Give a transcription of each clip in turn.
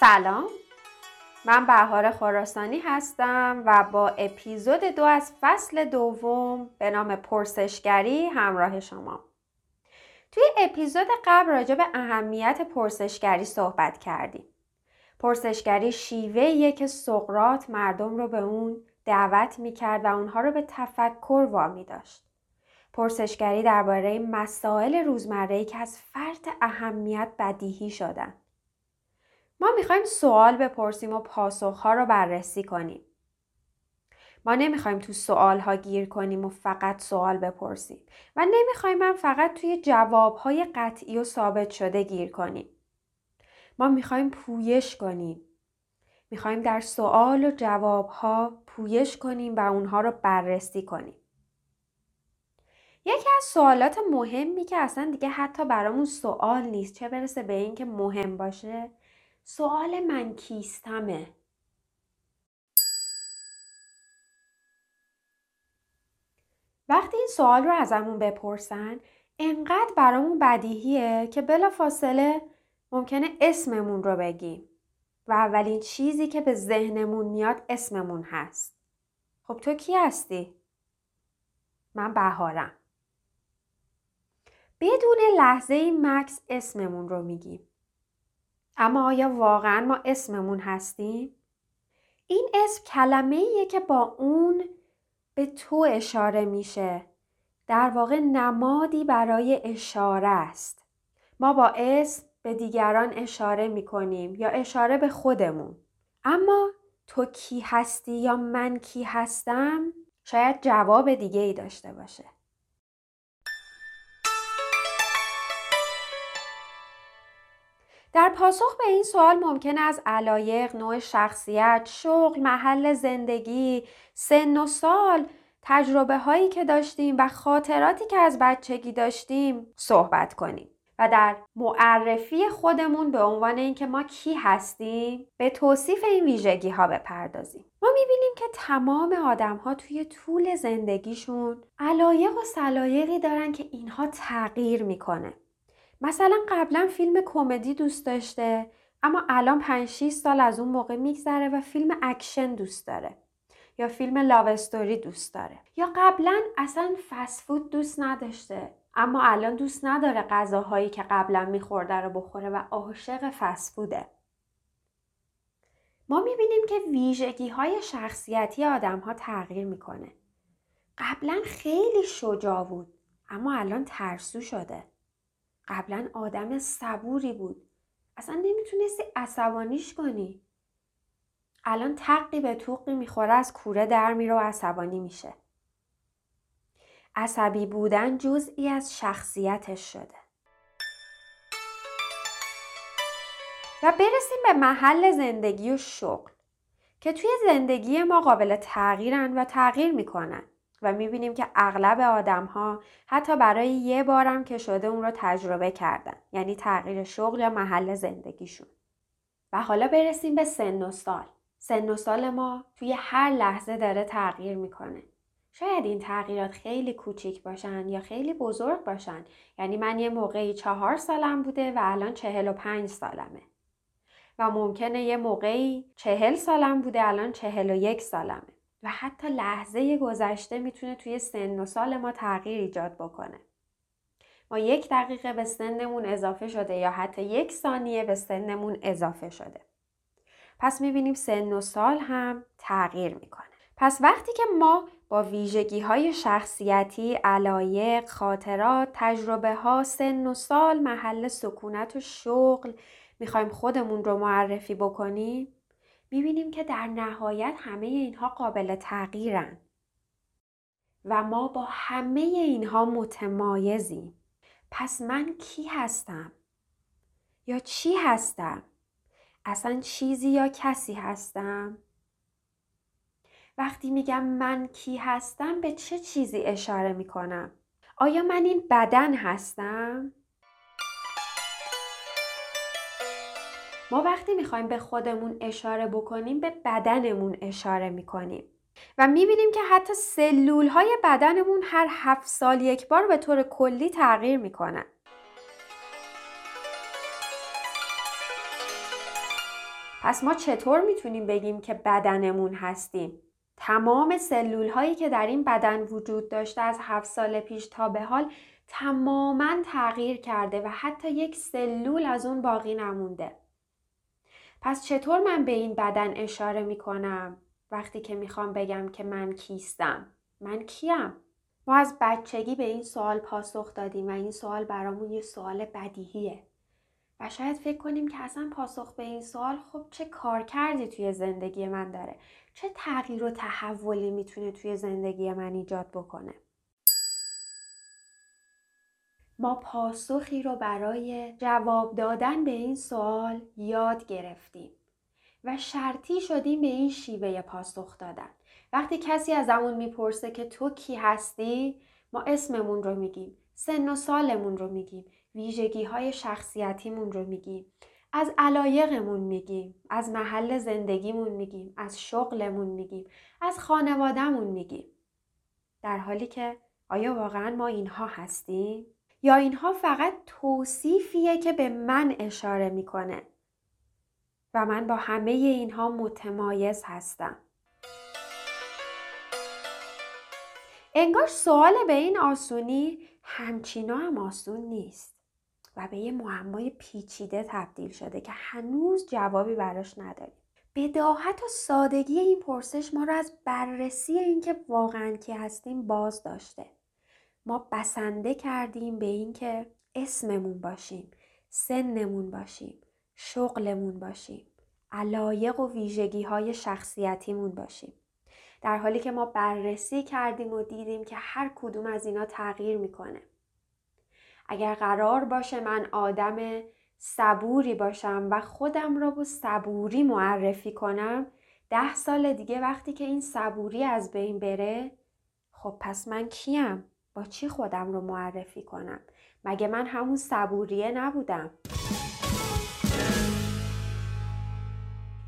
سلام. من بهار خراسانی هستم و با اپیزود دو از فصل دوم به نام پرسشگری همراه شما. توی اپیزود قبل راجع به اهمیت پرسشگری صحبت کردیم. پرسشگری شیوهیه که سقرات مردم رو به اون دعوت می‌کرد و اونها رو به تفکر وامی داشت. پرسشگری درباره مسائل روزمره که از فرط اهمیت بدیهی شدن. ما می‌خوایم سوال بپرسیم و پاسخها رو بررسی کنیم. ما نمی‌خوایم تو سوال ها گیر کنیم و فقط سوال بپرسیم و نمی‌خوایم هم فقط توی جواب های قطعی و ثابت شده گیر کنیم. ما می‌خوایم پویش کنیم. می‌خوایم در سوال و جواب ها پویش کنیم و اونها رو بررسی کنیم. یکی از سوالات مهمی که اصلا دیگه حتی برامون سوال نیست چه برسه به اینکه مهم باشه سوال من کیستمه؟ وقتی این سوال رو ازمون بپرسن انقدر برامون بدیهیه که بلا فاصله ممکنه اسممون رو بگیم و اولین چیزی که به ذهنمون میاد اسممون هست. خب تو کی هستی؟ من بهارم. بدون لحظه مکس اسممون رو میگیم. اما آیا واقعا ما اسممون هستیم؟ این اسم کلمه ایه که با اون به تو اشاره میشه. در واقع نمادی برای اشاره است. ما با اسم به دیگران اشاره می‌کنیم یا اشاره به خودمون. اما تو کی هستی یا من کی هستم شاید جواب دیگه ای داشته باشه. در پاسخ به این سوال ممکن است علایق، نوع شخصیت، شغل، محل زندگی، سن و سال، تجربه هایی که داشتیم و خاطراتی که از بچگی داشتیم صحبت کنیم. و در معرفی خودمون به عنوان اینکه ما کی هستیم به توصیف این ویژگی ها بپردازیم ما می‌بینیم که تمام آدم ها توی طول زندگیشون علایق و سلایقی دارن که اینها تغییر می‌کنه مثلا قبلا فیلم کمدی دوست داشته اما الان 5 6 سال از اون موقع میگذره و فیلم اکشن دوست داره یا فیلم love story دوست داره. یا قبلا اصلا food دوست نداشته اما الان دوست نداره غذاهایی که قبلا میخورده رو بخوره و عاشق food ه ما می‌بینیم که ویژگی های شخصیتی آدم ها تغییر می‌کنه. قبلا خیلی شجاع بود اما الان ترسو شده. قبلا آدم صبوری بود. اصلا نمی‌تونستی عصبانیش کنی. الان تقی به توقی می‌خوره از کوره در میره و عصبانی میشه. عصبی بودن جزئی از شخصیتش شده. و برسیم به محل زندگی و شغل که توی زندگی ما قابل تغییرن و تغییر می‌کنن. و می‌بینیم که اغلب آدم ها حتی برای یه بارم که شده اون رو تجربه کردن یعنی تغییر شغل یا محل زندگیشون. و حالا برسیم به سن و سال. سن و سال ما توی هر لحظه داره تغییر می‌کنه. شاید این تغییرات خیلی کوچیک باشن یا خیلی بزرگ باشن. یعنی من یه موقعی چهار سالم بوده و الان چهل و پنج سالمه. و ممکنه یه موقعی چهل سالم بوده الان چهل و یک سالمه. و حتی لحظه گذشته می‌تونه توی سن و سال ما تغییر ایجاد بکنه. ما یک دقیقه به سنمون اضافه شده یا حتی یک ثانیه به سنمون اضافه شده. پس می‌بینیم سن و سال هم تغییر می‌کنه. پس وقتی که ما با ویژگی های شخصیتی، علایق، خاطرات، تجربه ها، سن و سال، محل سکونت و شغل می‌خوایم خودمون رو معرفی بکنیم می‌بینیم که در نهایت همه اینها قابل تغییرن و ما با همه اینها متمایزیم پس من کی هستم؟ یا چی هستم؟ اصلا چیزی یا کسی هستم؟ وقتی میگم من کی هستم به چه چیزی اشاره می‌کنم؟ آیا من این بدن هستم؟ ما وقتی می‌خوایم به خودمون اشاره بکنیم به بدنمون اشاره می‌کنیم و می‌بینیم که حتی سلول های بدنمون هر هفت سال یک بار به طور کلی تغییر می‌کنن. پس ما چطور می‌تونیم بگیم که بدنمون هستیم؟ تمام سلول هایی که در این بدن وجود داشته از هفت سال پیش تا به حال تماما تغییر کرده و حتی یک سلول از اون باقی نمونده. پس چطور من به این بدن اشاره می کنم وقتی که می‌خوام بگم که من کیستم؟ من کیم؟ ما از بچگی به این سوال پاسخ دادیم و این سوال برامون یه سوال بدیهیه. و شاید فکر کنیم که اصلا پاسخ به این سوال خب چه کار کردی توی زندگی من داره؟ چه تغییر و تحولی می‌تونه توی زندگی من ایجاد بکنه؟ ما پاسخی رو برای جواب دادن به این سوال یاد گرفتیم و شرطی شدیم به این شیوه پاسخ دادن. وقتی کسی از همون می‌پرسه که تو کی هستی ما اسممون رو میگیم سن و سالمون رو میگیم ویژگی های شخصیتیمون رو میگیم از علایقمون میگیم از محل زندگیمون میگیم از شغلمون میگیم از خانوادهمون میگیم در حالی که آیا واقعا ما اینها هستیم یا اینها فقط توصیفیه که به من اشاره می‌کنه و من با همه اینها متمایز هستم انگار سوال به این آسونی همچینا هم آسون نیست و به یه معمای پیچیده تبدیل شده که هنوز جوابی براش نداریم. بداهت و سادگی این پرسش ما رو از بررسی اینکه واقعا کی هستیم باز داشته. ما بسنده کردیم به اینکه اسممون باشیم، سنمون باشیم، شغلمون باشیم، علایق و ویژگی های شخصیتیمون باشیم. در حالی که ما بررسی کردیم و دیدیم که هر کدوم از اینا تغییر می‌کنه. اگر قرار باشه من آدم صبوری باشم و خودم را با صبوری معرفی کنم ده سال دیگه وقتی که این صبوری از بین بره خب پس من کیم؟ با چی خودم رو معرفی کنم؟ مگه من همون صبوریه نبودم؟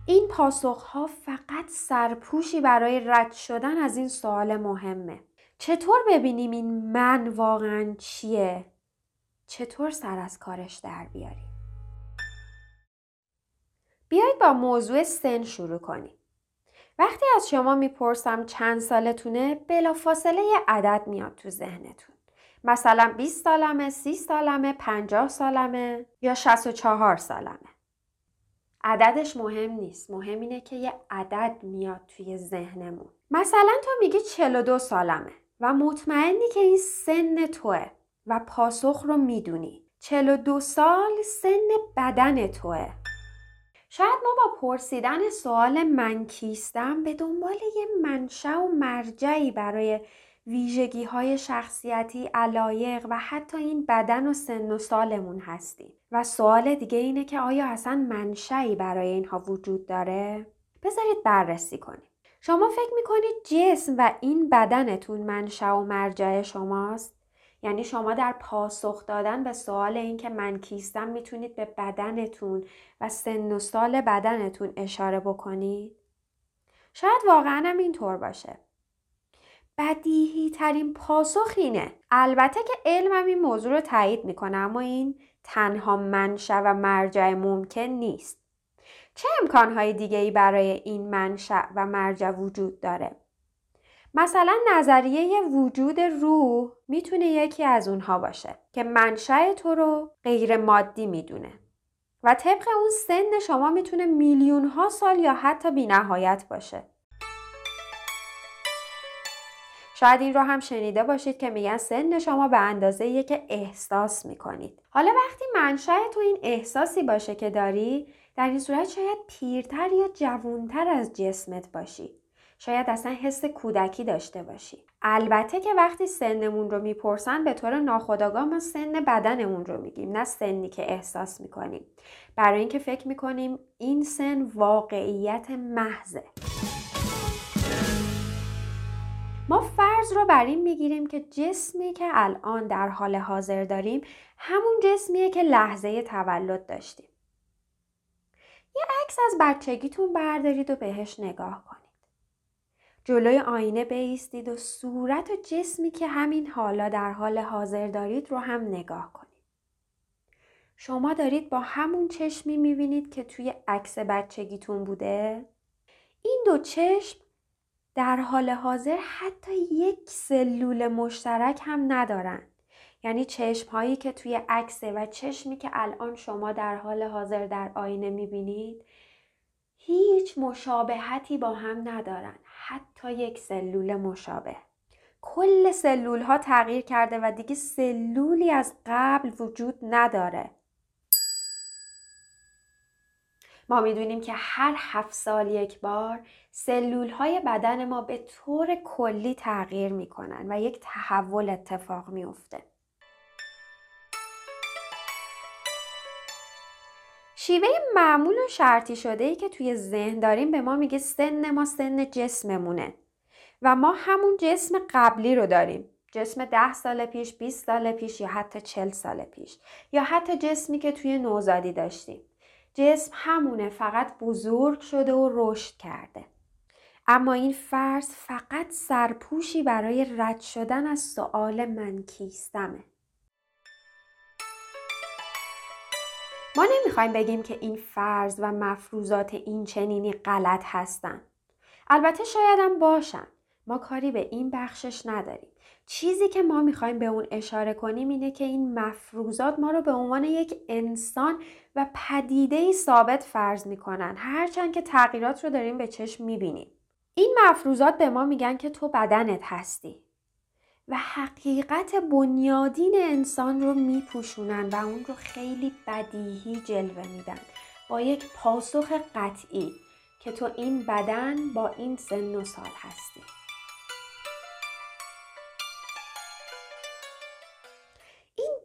این پاسخ ها فقط سرپوشی برای رد شدن از این سوال مهمه. چطور ببینیم این من واقعا چیه؟ چطور سر از کارش در بیاریم؟ بیایید با موضوع سن شروع کنیم. وقتی از شما می‌پرسم چند سالتونه بلافاصله یه عدد میاد تو ذهنتون. مثلا 20 سالمه، 30 سالمه، 50 سالمه یا 64 سالمه. عددش مهم نیست. مهم اینه که یه عدد میاد توی ذهنمون. مثلا تو میگی 42 سالمه و مطمئنی که این سن توه. و پاسخ رو می‌دونی 42 سال سن بدن توه شاید ما با پرسیدن سوال من کیستم به دنبال یه منشأ و مرجعی برای ویژگی های شخصیتی، علایق و حتی این بدن و سن و سالمون هستیم. و سوال دیگه اینه که آیا اصلا منشعی برای اینها وجود داره؟ بذارید بررسی کنیم. شما فکر می‌کنید جسم و این بدنتون منشأ و مرجع شماست؟ یعنی شما در پاسخ دادن به سوال اینکه من کیستم می‌تونید به بدنتون و سن و سال بدنتون اشاره بکنید؟ شاید واقعا هم اینطور باشه. بدیهی ترین پاسخ اینه. البته که علمم این موضوع رو تایید می‌کنه اما این تنها منشأ و مرجع ممکن نیست. چه امکانهای دیگه ای برای این منشأ و مرجع وجود داره؟ مثلا نظریه وجود روح می‌تونه یکی از اونها باشه که منشأ تو رو غیر مادی می‌دونه و طبق اون سن شما می‌تونه میلیون ها سال یا حتی بی نهایت باشه. شاید این رو هم شنیده باشید که میگن سن شما به اندازه که احساس می‌کنید. حالا وقتی منشأ تو این احساسی باشه که داری در این صورت شاید پیرتر یا جوونتر از جسمت باشی. شاید اصلا حس کودکی داشته باشی. البته که وقتی سنمون رو می‌پرسن به طور ناخودآگاه ما سن بدنمون رو میگیم نه سنی که احساس می‌کنیم. برای اینکه فکر می‌کنیم این سن واقعیت محضه. ما فرض رو بر این می‌گیریم که جسمی که الان در حال حاضر داریم همون جسمیه که لحظه تولد داشتیم. یه عکس از بچگیتون بردارید و بهش نگاه کنید. جلوی آینه بیستید و صورت و جسمی که همین حالا در حال حاضر دارید رو هم نگاه کنید. شما دارید با همون چشمی می‌بینید که توی عکس بچگیتون بوده؟ این دو چشم در حال حاضر حتی یک سلول مشترک هم ندارن. یعنی چشم هایی که توی عکسه و چشمی که الان شما در حال حاضر در آینه می‌بینید هیچ مشابهتی با هم ندارن. حتی یک سلول مشابه. کل سلول ها تغییر کرده و دیگه سلولی از قبل وجود نداره. ما می‌دونیم که هر هفت سال یک بار سلول های بدن ما به طور کلی تغییر می‌کنن و یک تحول اتفاق میفته. شیوه معمول و شرطی شده ای که توی ذهن داریم به ما میگه سن ما سن جسممونه. و ما همون جسم قبلی رو داریم. جسم ده سال پیش 20 سال پیش یا حتی 40 سال پیش. یا حتی جسمی که توی نوزادی داشتیم. جسم همونه فقط بزرگ شده و رشد کرده. اما این فرض فقط سرپوشی برای رد شدن از سؤال من کیستمه. ما نمی‌خوایم بگیم که این فرض و مفروضات این چنینی غلط هستن. البته شایدم باشن. ما کاری به این بخشش نداریم. چیزی که ما می‌خوایم به اون اشاره کنیم اینه که این مفروضات ما رو به عنوان یک انسان و پدیده ثابت فرض می‌کنن. هرچند که تغییرات رو داریم به چشم می‌بینیم. این مفروضات به ما میگن که تو بدنت هستی. و حقیقت بنیادین انسان رو میپوشونن و اون رو خیلی بدیهی جلوه میدن. با یک پاسخ قطعی که تو این بدن با این سن و سال هستی.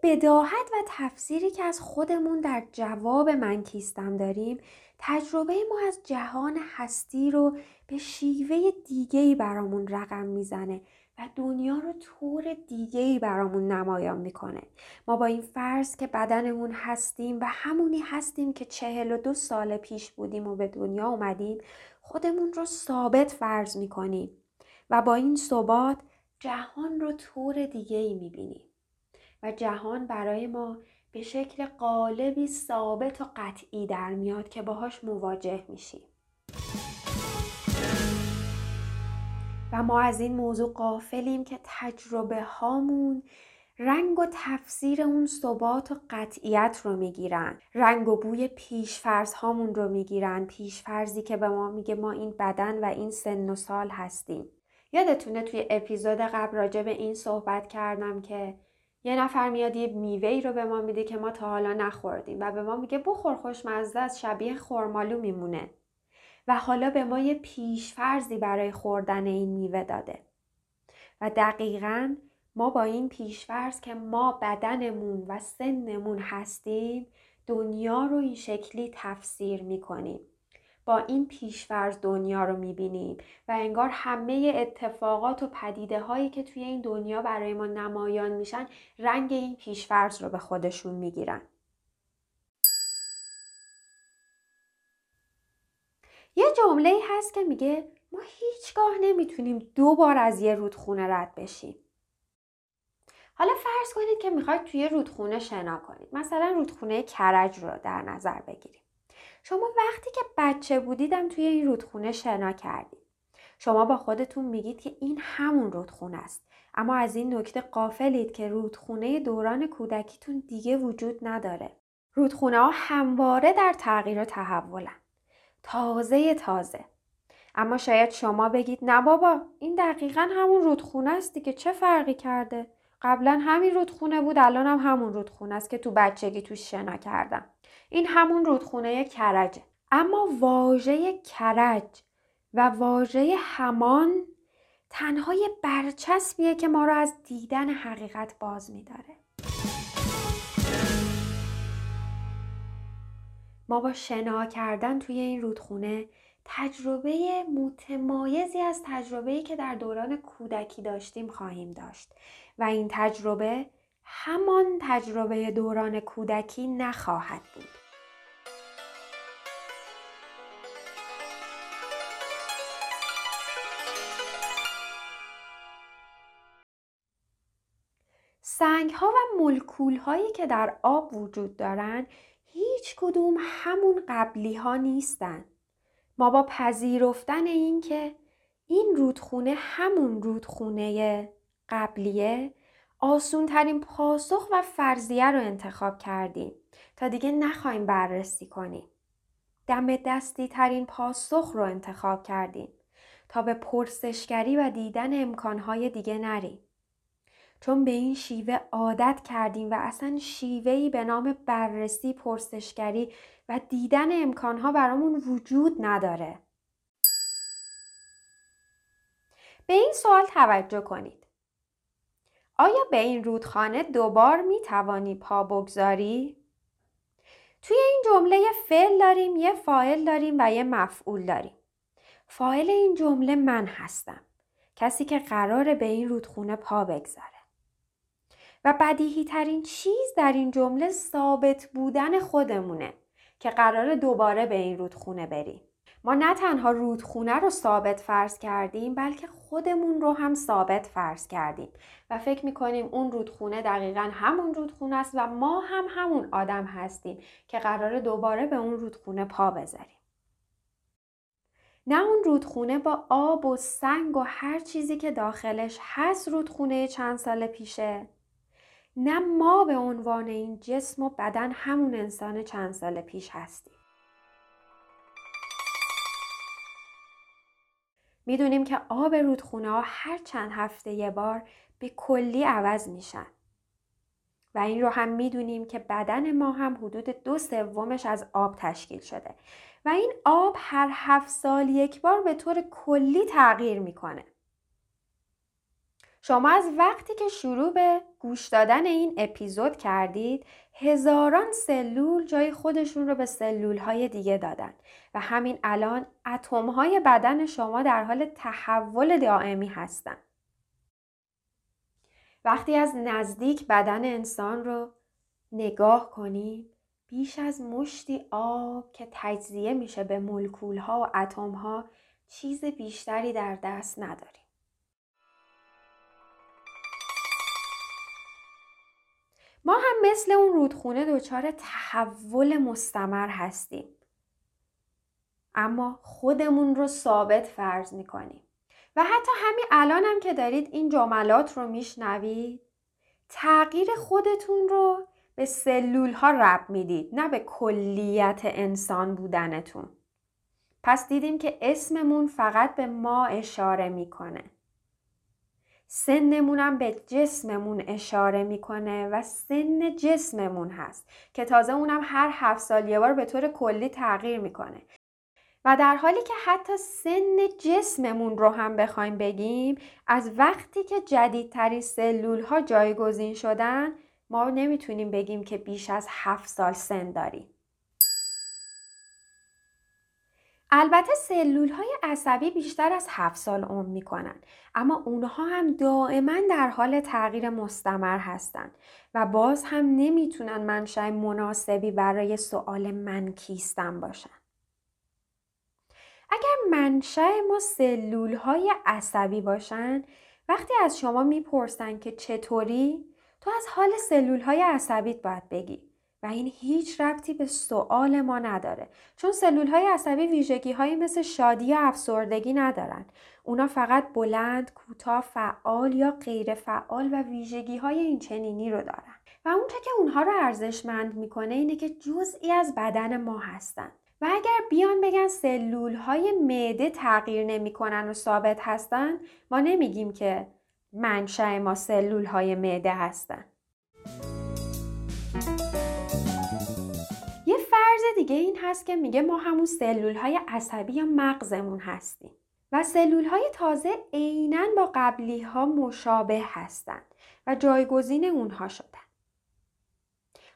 بداهت و تفسیری که از خودمون در جواب من کیستم داریم تجربه ما از جهان هستی رو به شیوه دیگهی برامون رقم می‌زنه. و دنیا رو طور دیگهی برامون نمایان می‌کنه. ما با این فرض که بدنمون هستیم و همونی هستیم که چهل و دو سال پیش بودیم و به دنیا اومدیم خودمون رو ثابت فرض می‌کنیم و با این ثبات جهان رو طور دیگهی می‌بینیم و جهان برای ما به شکل قالبی ثابت و قطعی در میاد که باهاش مواجه میشیم. و ما از این موضوع قافلیم که تجربه هامون رنگ و تفسیر اون ثبات و قطعیت رو می‌گیرن. رنگ و بوی پیشفرز هامون رو می‌گیرن. پیشفرزی که به ما میگه ما این بدن و این سن و سال هستیم. یادتونه توی اپیزود قبل راجع به این صحبت کردم که یه نفر میاد یه میوه رو به ما میده که ما تا حالا نخوردیم و به ما میگه بخور خوشمزه از شبیه خورمالو میمونه. و حالا به ما یه پیشفرزی برای خوردن این میوه داده و دقیقا ما با این پیشفرز که ما بدنمون و سنمون هستیم دنیا رو این شکلی تفسیر می‌کنیم با این پیشورز دنیا رو می‌بینیم و انگار همه اتفاقات و پدیده هایی که توی این دنیا برای ما نمایان میشن رنگ این پیشورز رو به خودشون می‌گیرن. یه جمله هست که میگه ما هیچگاه نمی‌تونیم دو بار از یه رودخونه رد بشیم. حالا فرض کنید که می‌خواید توی رودخونه شنا کنید. مثلا رودخونه کرج رو در نظر بگیرید. شما وقتی که بچه بودیدم توی این رودخونه شنا کردید. شما با خودتون میگید که این همون رودخونه است. اما از این نکته قافلید که رودخونه دوران کودکیتون دیگه وجود نداره. رودخونه ها همواره در تغییر و تحولن. تازه تازه. اما شاید شما بگید نه بابا این دقیقا همون رودخونه است دیگه چه فرقی کرده؟ قبلا همین رودخونه بود الان هم همون رودخونه است که تو بچگی توش شنا کردم. این همون رودخونه کرجه اما واژه کرج و واژه همان تنها یه برچسبیه که ما رو از دیدن حقیقت باز میداره ما با شنا کردن توی این رودخونه تجربه متمایزی از تجربه‌ای که در دوران کودکی داشتیم خواهیم داشت و این تجربه همان تجربه دوران کودکی نخواهد بود. سنگ ها و ملکول هایی که در آب وجود دارند هیچ کدوم همون قبلی ها نیستن. ما با پذیرفتن این که این رودخونه همون رودخونه قبلیه آسون ترین پاسخ و فرضیه رو انتخاب کردیم تا دیگه نخواهیم بررسی کنیم. دم دستی ترین پاسخ رو انتخاب کردیم تا به پرسشگری و دیدن امکانهای دیگه نریم. چون به این شیوه عادت کردیم و اصلا شیوهی به نام بررسی پرسشگری و دیدن امکانها برامون وجود نداره. به این سوال توجه کنید. آیا به این رودخانه دوبار می توانی پا بگذاری؟ توی این جمله یه فعل داریم، یه فاعل داریم و یه مفعول داریم. فاعل این جمله من هستم. کسی که قراره به این رودخونه پا بگذاره. و بدیهی ترین چیز در این جمله ثابت بودن خودمونه که قرار دوباره به این رودخونه بریم. ما نه تنها رودخونه رو ثابت فرض کردیم بلکه خودمون رو هم ثابت فرض کردیم و فکر می‌کنیم اون رودخونه دقیقا همون رودخونه است و ما هم همون آدم هستیم که قرار دوباره به اون رودخونه پا بذاریم. نه اون رودخونه با آب و سنگ و هر چیزی که داخلش هست رودخونه چند سال پیشه نه ما به عنوان این جسم و بدن همون انسان چند سال پیش هستیم. می‌دونیم که آب رودخونه ها هر چند هفته یه بار به کلی عوض میشن. و این رو هم می‌دونیم که بدن ما هم حدود دو سومش از آب تشکیل شده و این آب هر هفت سال یک بار به طور کلی تغییر می‌کنه. شما از وقتی که شروع به گوش دادن این اپیزود کردید هزاران سلول جای خودشون رو به سلول های دیگه دادن و همین الان اتم های بدن شما در حال تحول دائمی هستن. وقتی از نزدیک بدن انسان رو نگاه کنید بیش از مشتی آب که تجزیه میشه به مولکول ها و اتم ها چیز بیشتری در دست نداریم. ما هم مثل اون رودخونه دچار تحول مستمر هستیم. اما خودمون رو ثابت فرض می‌کنیم. و حتی همین الان هم که دارید این جملات رو میشنوید تغییر خودتون رو به سلول ها رب می‌دید نه به کلیت انسان بودنتون. پس دیدیم که اسممون فقط به ما اشاره می‌کنه. سنمونم به جسممون اشاره می‌کنه و سن جسممون هست که تازه اونم هر هفت سال یه بار به طور کلی تغییر می‌کنه و در حالی که حتی سن جسممون رو هم بخوایم بگیم از وقتی که جدیدترین سلول ها جایگزین شدن ما نمی‌تونیم بگیم که بیش از هفت سال سن داریم. البته سلول های عصبی بیشتر از هفت سال عمر می کنن. اما اونها هم دائما در حال تغییر مستمر هستند و باز هم نمی‌تونن منشأ مناسبی برای سوال من کیستم باشن. اگر منشأ ما سلول های عصبی باشن وقتی از شما می‌پرسن که چطوری تو از حال سلول های عصبیت باید بگی و این هیچ ربطی به سوال ما نداره. چون سلول های عصبی ویژگی هایی مثل شادی یا افسردگی ندارن. اونا فقط بلند، کوتاه، فعال یا غیر فعال و ویژگی های این چنینی رو دارن. و اونچه که اونها رو ارزشمند می‌کنه اینه که جزئی از بدن ما هستن. و اگر بیان بگن سلول های معده تغییر نمی‌کنن و ثابت هستن ما نمیگیم که منشأ ما سلول های معده هستن. دیگه این هست که میگه ما همون سلول های عصبی یا مغزمون هستیم و سلول های تازه عینا با قبلی ها مشابه هستند و جایگزین اونها شدن.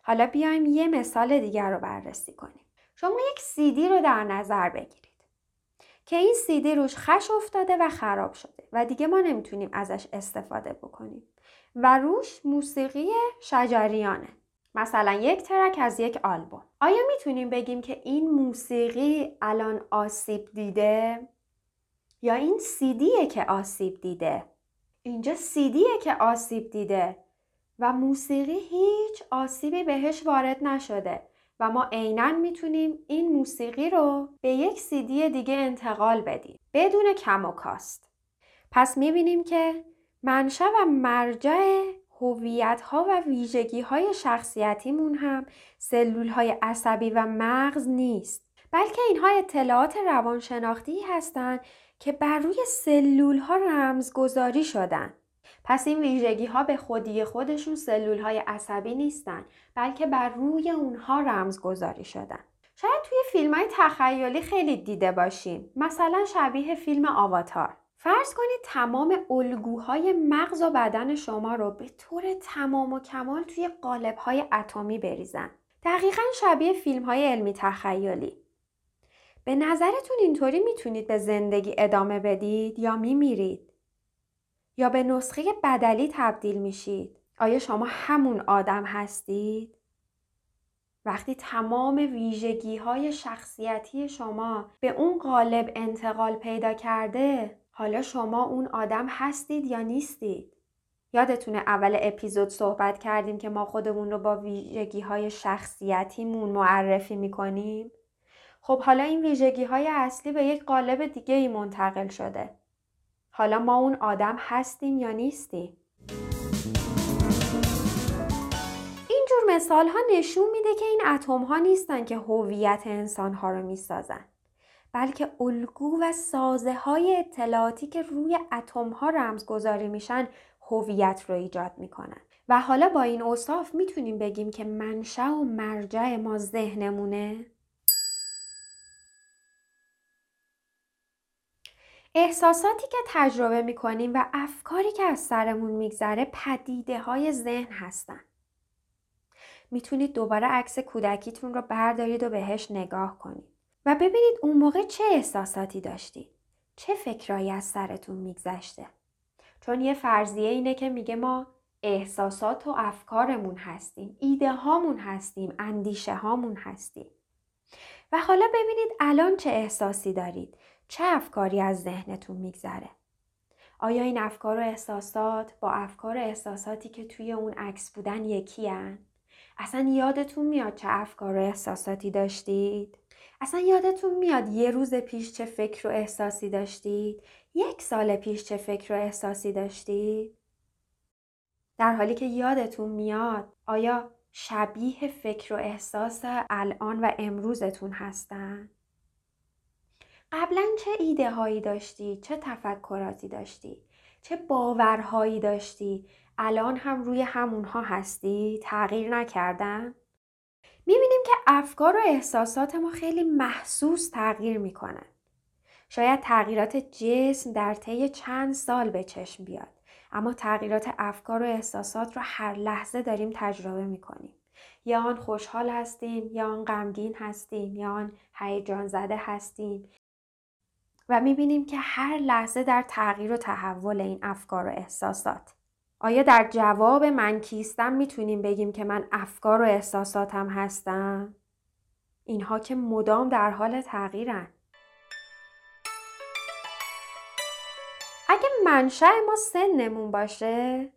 حالا بیایم یه مثال دیگر رو بررسی کنیم. شما یک سیدی رو در نظر بگیرید که این سیدی روش خش افتاده و خراب شده و دیگه ما نمی‌تونیم ازش استفاده بکنیم و روش موسیقی شجریانه مثلا یک ترک از یک آلبوم. آیا می‌تونیم بگیم که این موسیقی الان آسیب دیده؟ یا این سیدیه که آسیب دیده؟ اینجا سیدیه که آسیب دیده و موسیقی هیچ آسیبی بهش وارد نشده و ما عینا می‌تونیم این موسیقی رو به یک سیدی دیگه انتقال بدیم بدون کم و کاست. پس می‌بینیم که منشأ و مرجع هویت ها و ویژگی های شخصیتیمون هم سلول های عصبی و مغز نیست بلکه اینها اطلاعات روانشناختی هستند که بر روی سلول ها رمزگذاری شدن. پس این ویژگی ها به خودی خودشون سلول های عصبی نیستن بلکه بر روی اونها رمزگذاری شدن. شاید توی فیلم های تخیلی خیلی دیده باشین مثلا شبیه فیلم آواتار. فرض کنید تمام الگوهای مغز و بدن شما رو به طور تمام و کمال توی قالبهای اتمی بریزن. دقیقا شبیه فیلم های علمی تخیلی. به نظرتون اینطوری می‌تونید به زندگی ادامه بدید یا میمیرید؟ یا به نسخه بدلی تبدیل میشید؟ آیا شما همون آدم هستید؟ وقتی تمام ویژگی های شخصیتی شما به اون قالب انتقال پیدا کرده حالا شما اون آدم هستید یا نیستید؟ یادتونه اول اپیزود صحبت کردیم که ما خودمون رو با ویژگی های شخصیتیمون معرفی می‌کنیم؟ خب حالا این ویژگی های اصلی به یک قالب دیگه ای منتقل شده. حالا ما اون آدم هستیم یا نیستیم؟ اینجور مثال ها نشون میده که این اتم ها نیستن که هویت انسان ها رو می‌سازن. بلکه الگو و سازه های اطلاعاتی که روی اتم ها رمزگذاری میشن هویت رو ایجاد می‌کنن و حالا با این اوصاف می‌تونیم بگیم که منشأ و مرجع ما ذهنمونه احساساتی که تجربه می‌کنیم و افکاری که از سرمون میگذره پدیده های ذهن هستن. می‌تونید دوباره عکس کودکیتون رو بردارید و بهش نگاه کنید. و ببینید اون موقع چه احساساتی داشتید. چه فکرایی از سرتون میگذشته. چون یه فرضیه اینه که میگه ما احساسات و افکارمون هستیم. ایده هامون هستیم. اندیشه هامون هستیم. و حالا ببینید الان چه احساسی دارید. چه افکاری از ذهنتون میگذره. آیا این افکار و احساسات با افکار و احساساتی که توی اون عکس بودن یکی هن؟ اصلا یادتون میاد چه افکار و احساساتی داشتید؟ اصلا یادتون میاد یه روز پیش چه فکر و احساسی داشتید؟ یک سال پیش چه فکر و احساسی داشتید؟ در حالی که یادتون میاد آیا شبیه فکر و احساس الان و امروزتون هستن؟ قبلا چه ایده هایی داشتی؟ چه تفکراتی داشتی؟ چه باورهایی داشتی؟ الان هم روی همونها هستی؟ تغییر نکردن؟ می‌بینیم که افکار و احساسات ما خیلی محسوس تغییر می‌کنن. شاید تغییرات جسم در طی چند سال به چشم بیاد. اما تغییرات افکار و احساسات رو هر لحظه داریم تجربه می‌کنیم. یا آن خوشحال هستیم یا آن غمگین هستیم یا آن هیجان زده هستیم و می‌بینیم که هر لحظه در تغییر و تحول این افکار و احساسات آیا در جواب من کیستم می‌تونیم بگیم که من افکار و احساساتم هستم؟ اینها که مدام در حال تغییرن. اگه منشأ ما سنمون باشه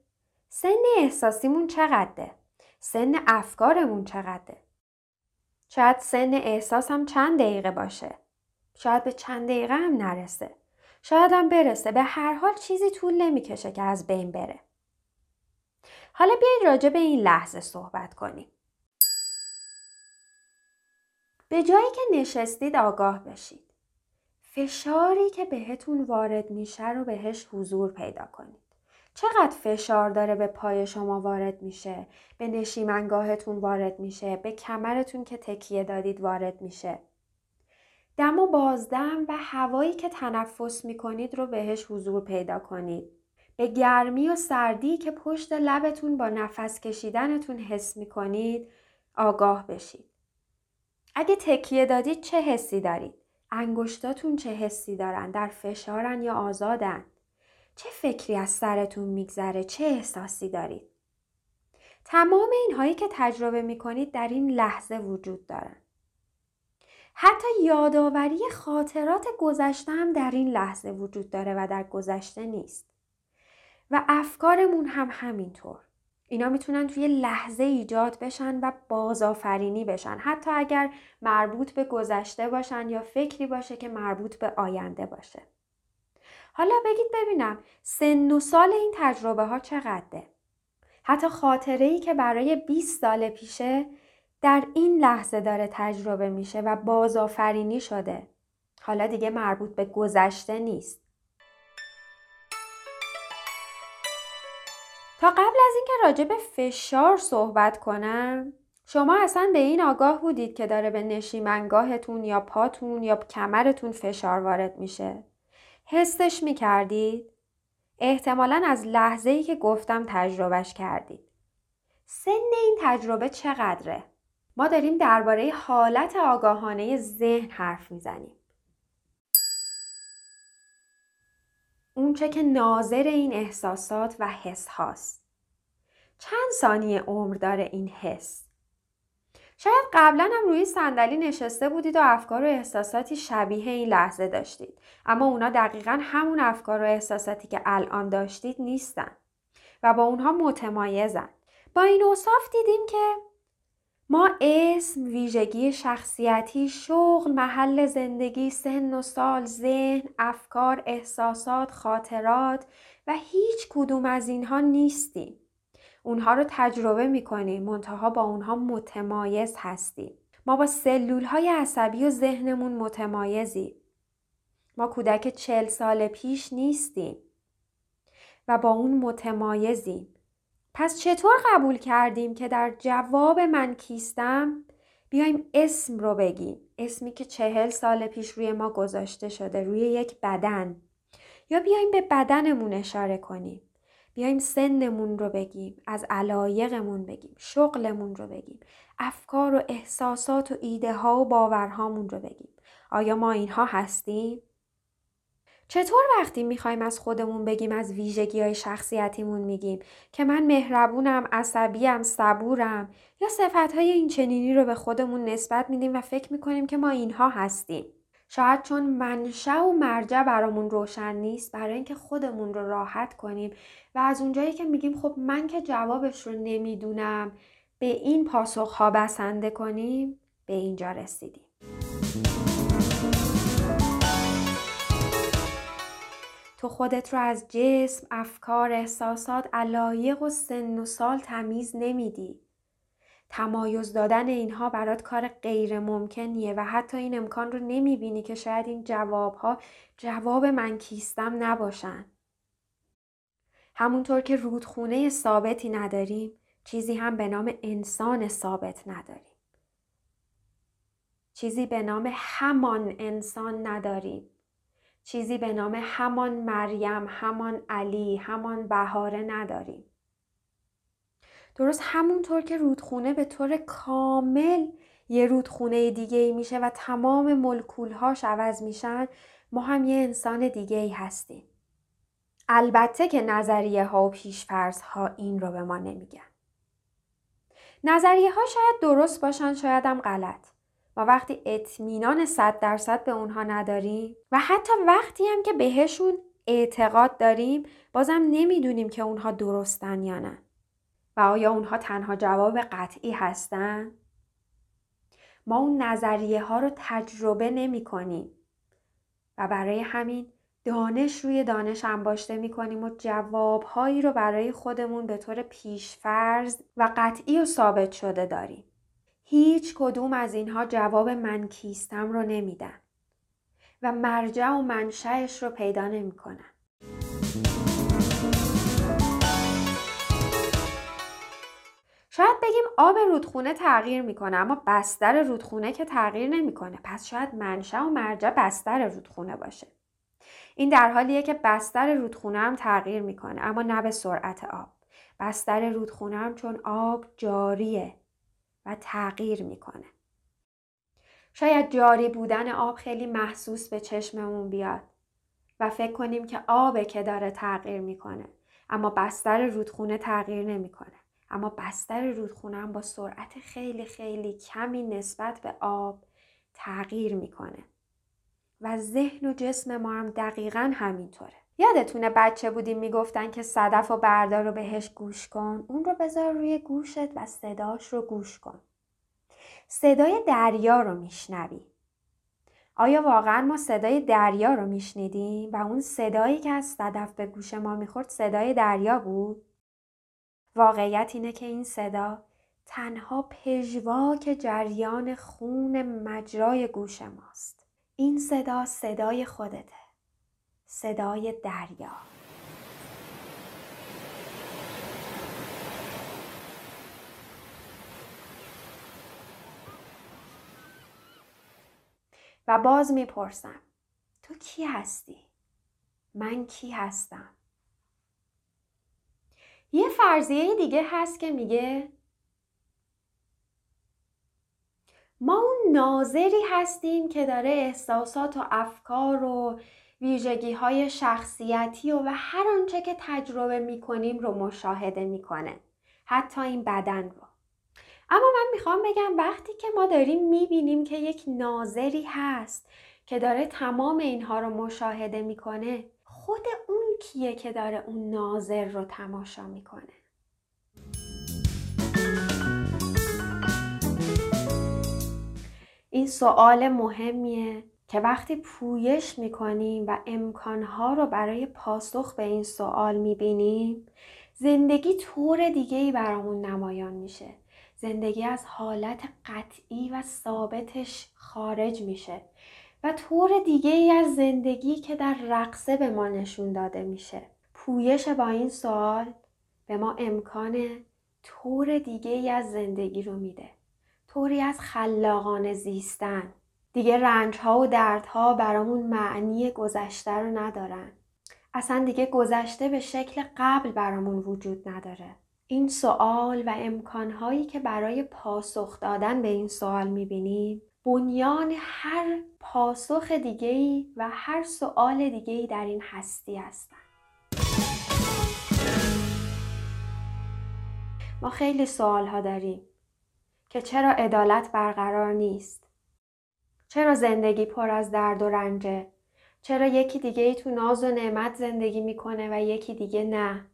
سن احساسیمون چقدره؟ سن افکارمون چقدره؟ شاید سن احساسم چند دقیقه باشه. شاید به چند دقیقه هم نرسه. شاید هم برسه. به هر حال چیزی طول نمی‌کشه که از بین بره. حالا بیایید راجع به این لحظه صحبت کنیم. به جایی که نشستید آگاه بشید. فشاری که بهتون وارد میشه رو بهش حضور پیدا کنید. چقدر فشار داره به پای شما وارد میشه، به نشیمنگاهتون وارد میشه، به کمرتون که تکیه دادید وارد میشه. دم و بازدم و هوایی که تنفس می‌کنید رو بهش حضور پیدا کنید. به گرمی و سردی که پشت لبتون با نفس کشیدنتون حس می کنید آگاه بشید. اگه تکیه دادید چه حسی دارید؟ انگشتاتون چه حسی دارن؟ در فشارن یا آزادن؟ چه فکری از سرتون میگذره؟ چه احساسی دارید؟ تمام اینهایی که تجربه می کنید در این لحظه وجود دارن. حتی یادآوری خاطرات گذشته هم در این لحظه وجود داره و در گذشته نیست. و افکارمون هم همینطور. اینا می‌تونن توی لحظه ایجاد بشن و بازآفرینی بشن. حتی اگر مربوط به گذشته باشن یا فکری باشه که مربوط به آینده باشه. حالا بگید ببینم سن و سال این تجربه ها چقدره؟ حتی خاطره ای که برای 20 سال پیشه در این لحظه داره تجربه میشه و بازآفرینی شده. حالا دیگه مربوط به گذشته نیست. تا قبل از اینکه راجع به فشار صحبت کنم شما اصلا به این آگاه بودید که داره به نشیمنگاهتون یا پاتون یا کمرتون فشار وارد میشه. حسش می‌کردید؟ احتمالا از لحظه ای که گفتم تجربهش کردید. سن این تجربه چقدره؟ ما داریم درباره حالت آگاهانه ذهن حرف می‌زنیم. اونچه که ناظر این احساسات و حس هاست. چند ثانیه عمر داره این حس؟ شاید قبلا هم روی صندلی نشسته بودید و افکار و احساساتی شبیه این لحظه داشتید اما اونا دقیقا همون افکار و احساساتی که الان داشتید نیستن و با اونها متمایزن با این اوصاف دیدیم که ما اسم، ویژگی شخصیتی، شغل، محل زندگی، سن و سال، ذهن، افکار، احساسات، خاطرات و هیچ کدوم از اینها نیستیم. اونها رو تجربه می‌کنیم منتها با اونها متمایز هستیم. ما با سلول های عصبی و ذهنمون متمایزیم. ما کودک چل سال پیش نیستیم و با اون متمایزیم. پس چطور قبول کردیم که در جواب من کیستم؟ بیایم اسم رو بگیم. اسمی که چهل سال پیش روی ما گذاشته شده روی یک بدن. یا بیایم به بدنمون اشاره کنیم. بیایم سنمون رو بگیم از علایقمون بگیم شغلمون رو بگیم افکار و احساسات و ایده ها و باورهامون رو بگیم. آیا ما اینها هستیم؟ چطور وقتی می‌خوایم از خودمون بگیم از ویژگی های شخصیتیمون میگیم که من مهربونم، عصبیم، صبورم یا صفت های این چنینی رو به خودمون نسبت میدیم و فکر می‌کنیم که ما اینها هستیم. شاید چون منشأ و مرجع برامون روشن نیست برای اینکه خودمون رو راحت کنیم و از اونجایی که میگیم خب من که جوابش رو نمی‌دونم به این پاسخ ها بسنده کنیم به اینجا رسیدیم. تو خودت رو از جسم، افکار، احساسات، علایق و سن و سال تمیز نمیدی. تمایز دادن اینها برات کار غیر ممکنیه و حتی این امکان رو نمی‌بینی که شاید این جوابها جواب من کیستم نباشن. همونطور که رودخونه ثابتی نداریم چیزی هم به نام انسان ثابت نداریم. چیزی به نام همان انسان نداریم. چیزی به نام همان مریم، همان علی، همان بهاره نداریم. درست همونطور که رودخونه به طور کامل یه رودخونه دیگه ای میشه و تمام ملکولهاش عوض میشن ما هم یه انسان دیگه ای هستیم. البته که نظریه ها و پیشفرض ها این رو به ما نمیگن. نظریه ها شاید درست باشن شاید هم غلط. و وقتی اطمینان صد درصد به اونها نداریم و حتی وقتی هم که بهشون اعتقاد داریم بازم نمی‌دونیم که اونها درستن یا نه و آیا اونها تنها جواب قطعی هستن؟ ما اون نظریه ها رو تجربه نمی کنیم و برای همین دانش روی دانش انباشته می کنیم و جواب هایی رو برای خودمون به طور پیشفرض و قطعی و ثابت شده داریم. هیچ کدوم از اینها جواب من کیستم رو نمیدن و مرجع و منشأش رو پیدا نمی‌کنن. شاید بگیم آب رودخونه تغییر می‌کنه اما بستر رودخونه که تغییر نمی‌کنه. پس شاید منشأ و مرجع بستر رودخونه باشه. این در حالیه که بستر رودخونه هم تغییر می‌کنه اما نه به سرعت آب. بستر رودخونه هم چون آب جاریه. و تغییر می‌کنه. شاید جاری بودن آب خیلی محسوس به چشممون بیاد و فکر کنیم که آبه که داره تغییر می‌کنه اما بستر رودخونه تغییر نمی‌کنه اما بستر رودخونه هم با سرعت خیلی خیلی کمی نسبت به آب تغییر می‌کنه و ذهن و جسم ما هم دقیقا همینطوره یادتونه بچه بودیم می‌گفتن که صدف و بردار رو بهش گوش کن اون رو بذار روی گوشت و صداش رو گوش کن صدای دریا رو میشنوی آیا واقعا ما صدای دریا رو میشنیدیم و اون صدایی که از صدف به گوش ما می‌خورد صدای دریا بود؟ واقعیت اینه که این صدا تنها پژواک جریان خون مجرای گوش ماست. این صدا صدای خودته. صدای دریا. و باز می‌پرسم تو کی هستی؟ من کی هستم؟ یه فرضیه دیگه هست که میگه ما اون ناظری هستیم که داره احساسات و افکار و ویژگی های شخصیتی و, و هر آنچه که تجربه می‌کنیم رو مشاهده می‌کنه. حتی این بدن رو. اما من می‌خوام بگم وقتی که ما داریم می‌بینیم که یک ناظری هست که داره تمام اینها رو مشاهده می‌کنه خود اون کیه که داره اون ناظر رو تماشا می‌کنه؟ این سوال مهمیه. که وقتی پویش می‌کنیم و امکانها رو برای پاسخ به این سوال می‌بینیم زندگی طور دیگه ای برامون نمایان میشه. زندگی از حالت قطعی و ثابتش خارج میشه و طور دیگه ای از زندگی که در رقصه به ما نشون داده میشه. پویش با این سوال به ما امکان طور دیگه ای از زندگی رو میده. طوری از خلاقانه زیستن. دیگه رنج ها و دردها برامون معنی گذشته رو ندارن. اصلا دیگه گذشته به شکل قبل برامون وجود نداره. این سوال و امکانهایی که برای پاسخ دادن به این سوال می‌بینیم بنیان هر پاسخ دیگهی و هر سوال دیگهی در این هستی هستن. ما خیلی سوال ها داریم که چرا عدالت برقرار نیست؟ چرا زندگی پر از درد و رنجه؟ چرا یکی دیگه ای تو ناز و نعمت زندگی می‌کنه و یکی دیگه نه؟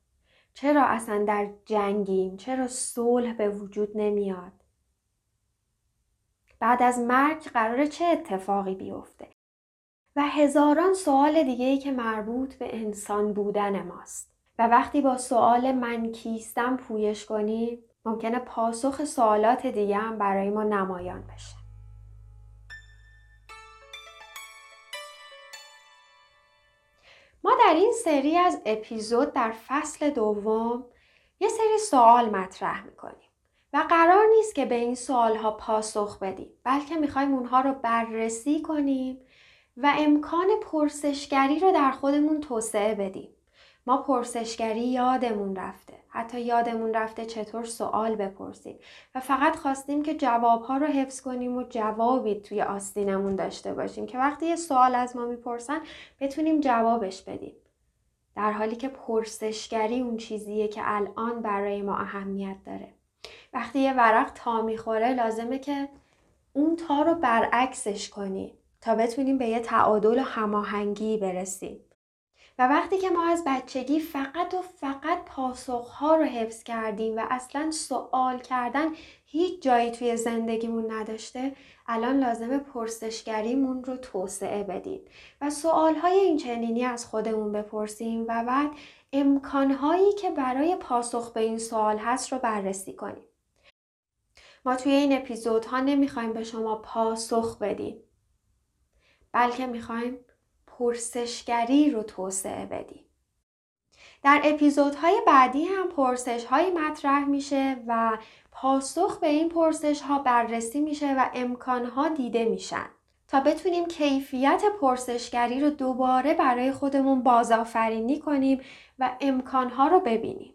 چرا اصلا در جنگیم؟ چرا صلح به وجود نمیاد؟ بعد از مرگ قرار چه اتفاقی بیفته؟ و هزاران سوال دیگه ای که مربوط به انسان بودن ماست. و وقتی با سوال من کیستم پویش کنیم ممکنه پاسخ سوالات دیگه هم برای ما نمایان بشه. ما در این سری از اپیزود در فصل دوم یه سری سوال مطرح می‌کنیم و قرار نیست که به این سوال ها پاسخ بدیم بلکه می‌خوایم اونها رو بررسی کنیم و امکان پرسشگری رو در خودمون توسعه بدیم. ما پرسشگری یادمون رفته. حتی یادمون رفته چطور سوال بپرسیم. و فقط خواستیم که جوابها رو حفظ کنیم و جوابی توی آستینمون داشته باشیم که وقتی یه سوال از ما می‌پرسن بتونیم جوابش بدیم. در حالی که پرسشگری اون چیزیه که الان برای ما اهمیت داره. وقتی یه ورق تا می‌خوره لازمه که اون تا رو برعکسش کنیم تا بتونیم به یه تعادل و هماهنگی برسیم. و وقتی که ما از بچگی فقط و فقط پاسخها رو حفظ کردیم و اصلا سوال کردن هیچ جایی توی زندگیمون نداشته الان لازمه پرسشگریمون رو توسعه بدیم و سوالهای این چنینی از خودمون بپرسیم و بعد امکانهایی که برای پاسخ به این سوال هست رو بررسی کنیم. ما توی این اپیزودها نمی‌خوایم به شما پاسخ بدیم بلکه می‌خوایم پرسشگری رو توسعه بدیم در اپیزودهای بعدی هم پرسش های مطرح میشه و پاسخ به این پرسش ها بررسی میشه و امکان ها دیده میشن تا بتونیم کیفیت پرسشگری رو دوباره برای خودمون بازآفرینی کنیم و امکان ها رو ببینیم.